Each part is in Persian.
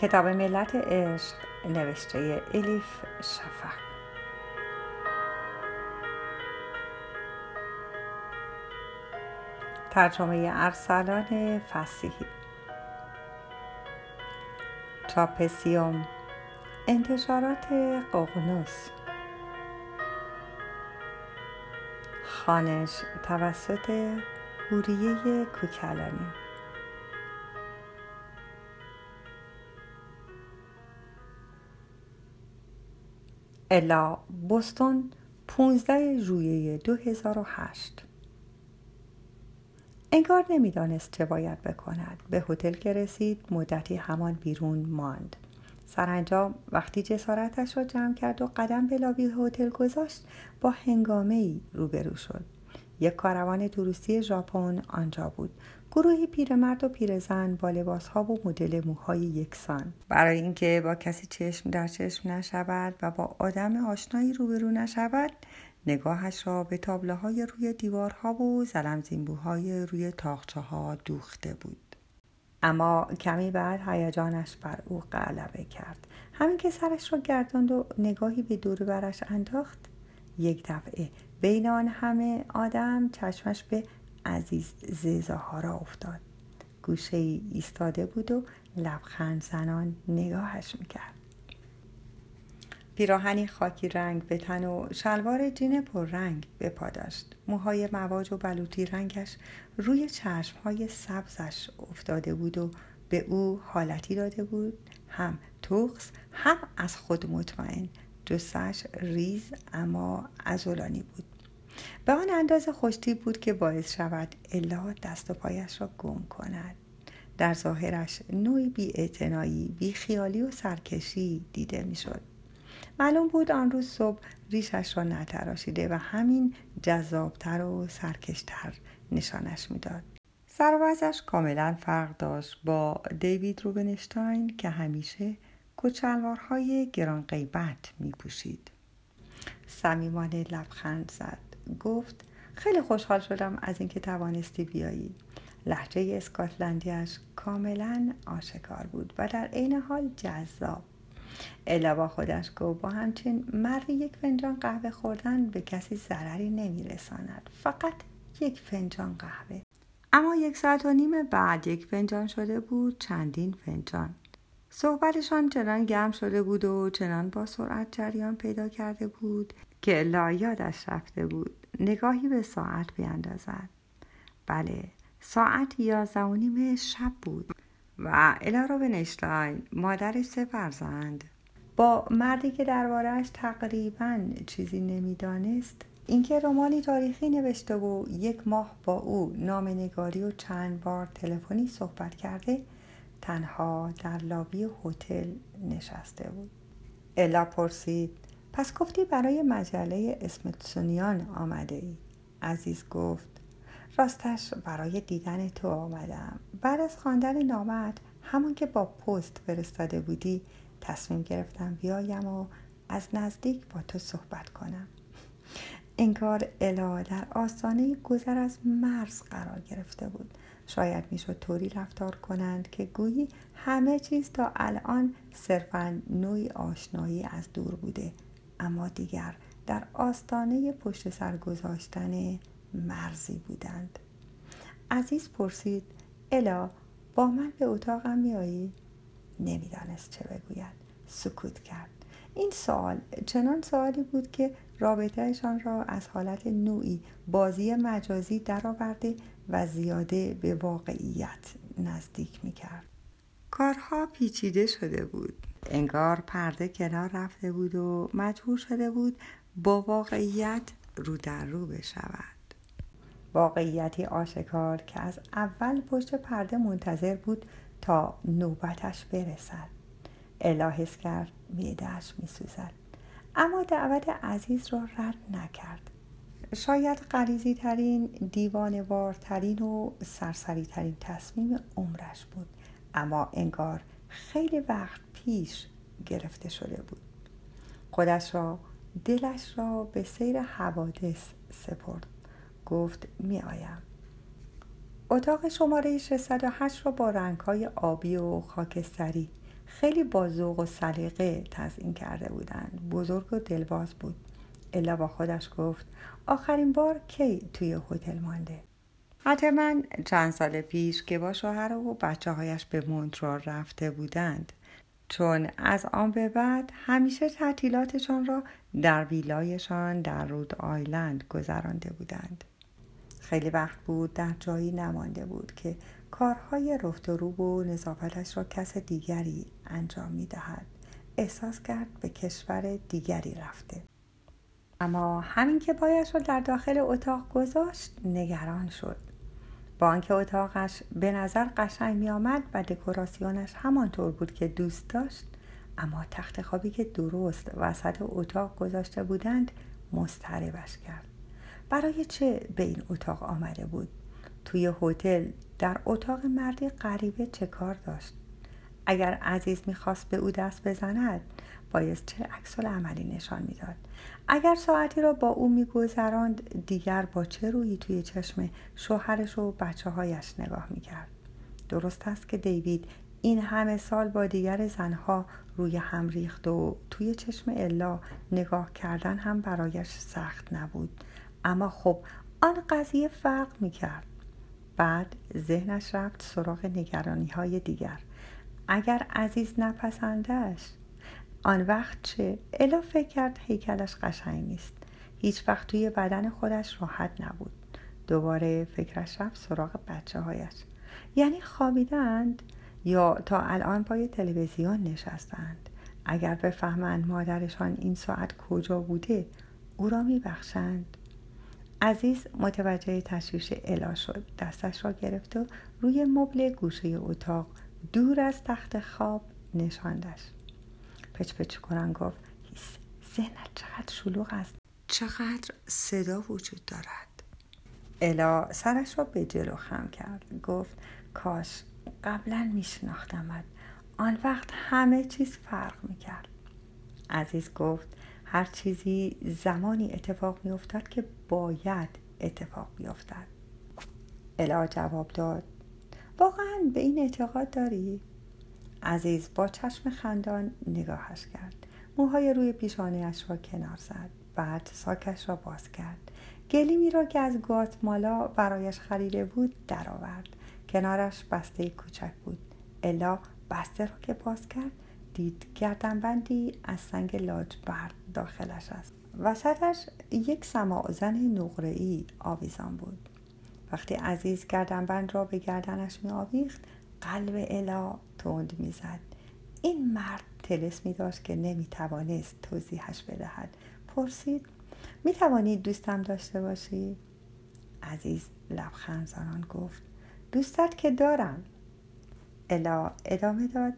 کتاب ملت عشق نوشته الیف شفق. ترجمه ارسلان فسیحی. تراپسیوم انتشارات ققنوس. خانش توسط هوریه کوکلانی. الا بوستون 15 ژوئیه 2008 انگار نمی‌دانست چه باید بکند. به هتل که رسید مدتی همان بیرون ماند. سرانجام وقتی جسارتش را جمع کرد و قدم به لابی هتل گذاشت با هنگامه ای روبرو شد. یک کاروان توریستی ژاپن آنجا بود. گروهی پیرمرد و پیرزن با لباسها و مدل موهای یکسان. برای اینکه با کسی چشم در چشم نشود و با آدم آشنایی روبرو نشود نگاهش را به تابلوهای روی دیوارها و زلمزینبوهای روی تاخچه ها دوخته بود. اما کمی بعد هیجانش بر او غلبه کرد. همین که سرش را گرداند و نگاهی به دور برش انداخت یک دفعه بین آن همه آدم چشمش به عزیز زیزاهارا افتاد. گوشه ای ایستاده بود و لبخند زنان نگاهش می‌کرد. پیراهنی خاکی رنگ به تن و شلوار جین رنگ به پا داشت. موهای مواج و بلوطی رنگش روی چشمهای سبزش افتاده بود و به او حالتی داده بود. هم توخس هم از خود مطمئن. جسش ریز اما ازولانی بود. به آن اندازه خوشتی بود که باعث شود الا دست و پایش را گم کند در ظاهرش نوعی بی بی خیالی و سرکشی دیده می‌شد. معلوم بود آن روز صبح ریشش را نتراشیده و همین جذابتر و سرکشتر نشانش می‌داد سروازش کاملا فرق داشت با دیوید روبنشتاین که همیشه کچلوارهای گران قیبت می پوشید. سمیمانه لبخند زد. گفت خیلی خوشحال شدم از اینکه توانستی بیایی. لحجه اسکاتلندیش کاملا آشکار بود و در عین حال جذاب. الا با خودش گفت با همچین مردی یک فنجان قهوه خوردن به کسی ضرری نمیرساند فقط یک فنجان قهوه اما یک ساعت و نیم بعد یک فنجان شده بود چندین فنجان صحبتشان چنان گرم شده بود و چنان با سرعت جریان پیدا کرده بود که الا یادش رفته بود نگاهی به ساعت بیاندازد. بله ساعت یازده و نیم شب بود. و الا روبنشتاین مادر سه فرزند. با مردی که دربارهش تقریبا چیزی نمی‌دانست اینکه رمانی تاریخی نوشته و یک ماه با او نامنگاری و چند بار تلفنی صحبت کرده تنها در لابی هتل نشسته بود. الا پرسید پس گفتی برای مجله اسمتسونیان آمده ای عزیز گفت راستش برای دیدن تو آمدم. بعد از خواندن نامت همون که با پست فرستاده بودی تصمیم گرفتم بیایم و از نزدیک با تو صحبت کنم. انگار الا در آستانه گذر از مرز قرار گرفته بود. شاید می‌شد طوری رفتار کنند که گویی همه چیز تا الان صرفا نوعی آشنایی از دور بوده. اما دیگر در آستانه پشت سر گذاشتن مرزی بودند. عزیز پرسید الا با من به اتاقم میایی نمی‌دانست چه بگوید. سکوت کرد. این سوال چنان سوالی بود که رابطهشان را از حالت نوعی بازی مجازی درآورده و زیاده به واقعیت نزدیک می‌کرد. کارها پیچیده شده بود. انگار پرده کنار رفته بود و مجبور شده بود با واقعیت رو در رو بشود. واقعیتی آشکار که از اول پشت پرده منتظر بود تا نوبتش برسد. الا حس کرد میدهش میسوزد. اما دعوت عزیز را رد نکرد. شاید غریزی ترین دیوان ترین و سرسری ترین تصمیم عمرش بود. اما انگار خیلی وقت پیش گرفته شده بود. خودش را دلش را به سیر حوادث سپرد. گفت می آیم. اتاق شماره 608 را با رنگ های آبی و خاکستری خیلی با ذوق و سلیقه تزیین کرده بودند. بزرگ و دلباز بود. الا با خودش گفت آخرین بار کی توی هتل مانده؟ حتی من چند سال پیش که با شوهر و بچه هایش به مونترال رفته بودند چون از آن به بعد همیشه تعطیلاتشان را در ویلایشان در رود آیلند گذرانده بودند خیلی وقت بود در جایی نمانده بود که کارهای رفت و روب و نظافتش را کس دیگری انجام می دهد. احساس کرد به کشور دیگری رفته. اما همین که پایش را در داخل اتاق گذاشت نگران شد. با آنکه اتاقش به نظر قشنگ می آمد و دکوراسیونش همانطور بود که دوست داشت اما تخت خوابی که درست وسط اتاق گذاشته بودند مضطربش کرد. برای چه به این اتاق آمده بود؟ توی هتل در اتاق مردی غریبه چه کار داشت؟ اگر عزیز می‌خواست به او دست بزند باید چه عکس عملی نشان می‌داد. اگر ساعتی را با او میگذراند دیگر با چه رویی توی چشم شوهرش و بچه هایش نگاه می‌کرد؟ درست است که دیوید این همه سال با دیگر زنها روی هم ریخت و توی چشم الا نگاه کردن هم برایش سخت نبود. اما خب آن قضیه فرق می‌کرد. بعد ذهنش رفت سراغ نگرانی های دیگر. اگر عزیز نپسندش آن وقت چه؟ الا فکر کرد هیکلش قشنگ نیست. هیچ وقت توی بدن خودش راحت نبود. دوباره فکرش رفت سراغ بچه هایش یعنی خوابیدند یا تا الان پای تلویزیون نشستند؟ اگر بفهمند مادرشان این ساعت کجا بوده او را میبخشند. عزیز متوجه تشویش الا شد. دستش را گرفت و روی مبل گوشه اتاق دور از تخت خواب نشاندش. پچ پچ کنن گفت ذهنت چقدر شلوغ است؟ چقدر صدا وجود دارد. الا سرش را به جلو خم کرد. گفت کاش قبلا میشناختمت. آن وقت همه چیز فرق می‌کرد. عزیز گفت هر چیزی زمانی اتفاق میافتد که باید اتفاق بیفتد. الا جواب داد واقعا به این اعتقاد داری؟ عزیز با چشم خندان نگاهش کرد. موهای روی پیشانیش را کنار زد. بعد ساکش را باز کرد. گلیمی را که از گاتمالا برایش خریده بود درآورد. کنارش بسته کوچک بود. الا بسته را که باز کرد دید گردنبندی از سنگ لاجبرد داخلش است. وسطش یک سماعزن نقره‌ای آویزان بود. وقتی عزیز گردنبند را به گردنش می آویخت قلب الا تند می‌زد. این مرد تلسمی داشت که نمی توانست توضیحش بدهد. پرسید می توانید دوستم داشته باشی؟ عزیز لبخند زنان گفت دوستت که دارم. الا ادامه داد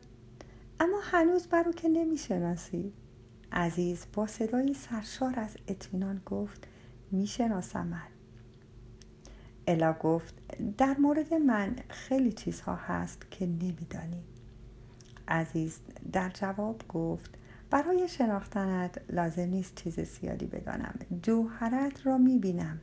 اما هنوز برو که نمی‌شناسی. عزیز با صدای سرشار از اطمینان گفت میشناسمت. الا گفت در مورد من خیلی چیزها هست که نمیدانی. عزیز در جواب گفت برای شناختنت لازم نیست چیز زیادی بدانم. جوهرت را می‌بینم.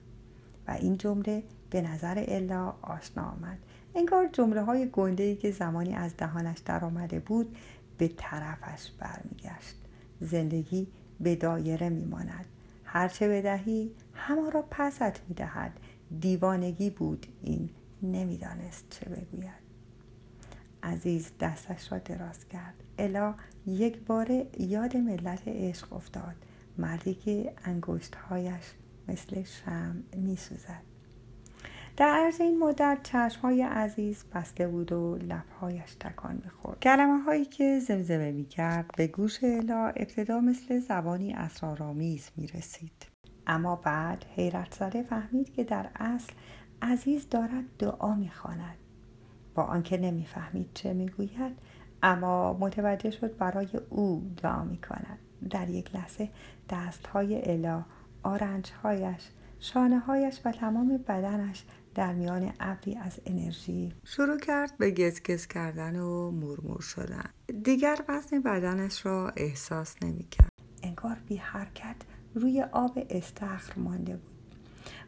و این جمله به نظر الا آشنا آمد. انگار جمله های گنده ای که زمانی از دهانش در آمده بود به طرفش برمیگشت. زندگی به دایره میماند. هرچه بدهی همه را پست می‌دهد. دیوانگی بود. این نمی‌دانست چه بگوید. عزیز دستش را دراز کرد. الا یک بار یاد ملت عشق افتاد. مردی که انگشتهایش مثل شم می سوزد. در عرض این مدت چشم های عزیز بسته بود و لبهایش تکان می‌خورد. کلمه هایی که زمزمه می کرد به گوش الا ابتدا مثل زبانی اسرارآمیز می رسید اما بعد حیرت زده فهمید که در اصل عزیز دارد دعا می‌خواند. با آنکه نمی‌فهمید چه می‌گوید اما متوجه شد برای او دعا می‌کند. در یک لحظه دستهای الا آرنجهایش شانه هایش و تمام بدنش در میان ابری از انرژی شروع کرد به گزگز کردن و مورمور شدن. دیگر وزن بدنش را احساس نمی‌کرد. انگار بی حرکت روی آب استخر مانده بود.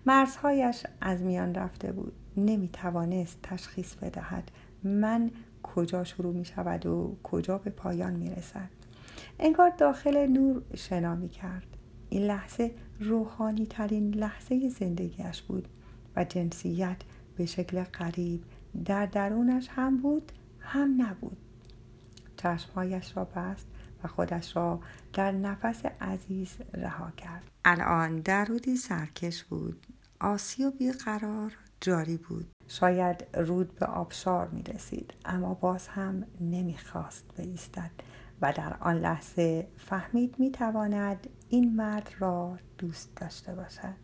مرزهایش از میان رفته بود. نمی توانست تشخیص بدهد من کجا شروع می شود و کجا به پایان می رسد انگار داخل نور شنا می کرد این لحظه روحانی ترین لحظه زندگیش بود و جنسیت به شکل قریب در درونش هم بود هم نبود. چشمهایش را بست و خودش را در نفس عزیز رها کرد. الان درودی سرکش بود. آسی و بیقرار جاری بود. شاید رود به آبشار می رسید اما باز هم نمی خواست بایستد و در آن لحظه فهمید می تواند این مرد را دوست داشته باشد.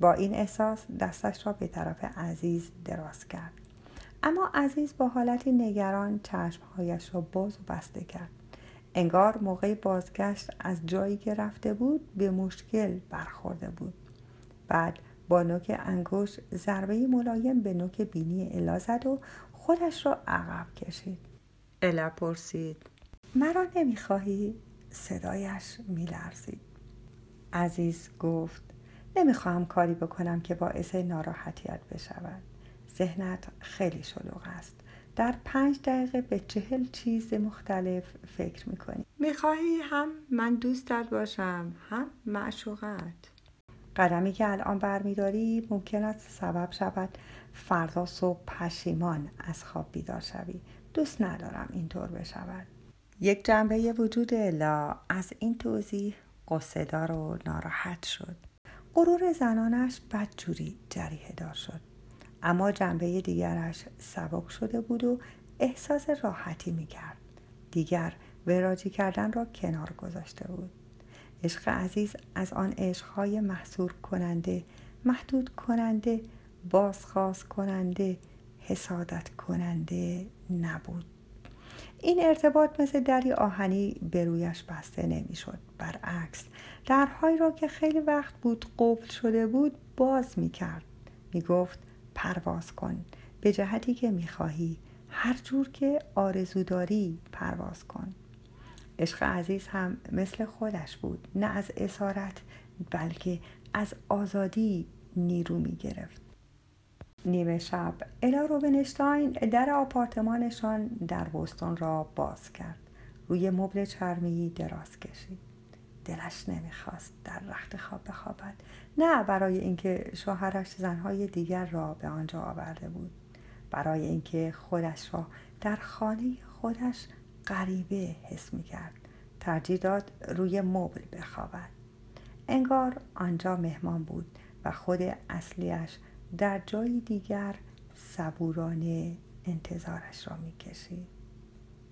با این احساس دستش را به طرف عزیز دراز کرد. اما عزیز با حالتی نگران چشمهایش را باز و بسته کرد. انگار موقع بازگشت از جایی که رفته بود به مشکل برخورده بود. بعد با نوک انگوش ضربه ملایم به نوک بینی الا زد و خودش را عقب کشید. الا پرسید. مرا نمی‌خواهی؟ صدایش میلرزید. عزیز گفت نمی‌خواهم کاری بکنم که باعث ناراحتیت بشود. ذهنت خیلی شلوغ است. در پنج دقیقه به چهل چیز مختلف فکر می‌کنی. می‌خواهی هم من دوستت باشم هم معشوقت. قدمی که الان برمیداری ممکن است سبب شود فردا صبح پشیمان از خواب بیدار شوی. دوست ندارم اینطور بشود. یک جنبه وجود الا از این توضیح قصهدار و ناراحت شد. غرور زنانش بدجوری جریه دار شد. اما جنبه دیگرش سبک شده بود و احساس راحتی می کرد. دیگر وراجی کردن را کنار گذاشته بود. عشق عزیز از آن عشقهای محصور کننده، محدود کننده، بازخواست کننده، حسادت کننده نبود. این ارتباط مثل دری آهنی به رویش بسته نمی‌شد برعکس درهایی را که خیلی وقت بود قفل شده بود باز می کرد می گفت پرواز کن. به جهتی که می‌خواهی. هر جور که آرزو داری پرواز کن. عشق عزیز هم مثل خودش بود. نه از اسارت بلکه از آزادی نیرو می گرفت نیمه شب. الا روبنشتاین در آپارتمانشان در بوستون را باز کرد. روی مبل چرمی دراز کشید. دلش نمی‌خواست در رخت خواب بخوابد. نه برای اینکه شوهرش زنهای دیگر را به آنجا آورده بود. برای اینکه خودش را در خانه خودش غریبه حس می‌کرد. ترجیح داد روی مبل بخوابد. انگار آنجا مهمان بود و خود اصلیش در جایی دیگر صبورانه انتظارش را می‌کشید.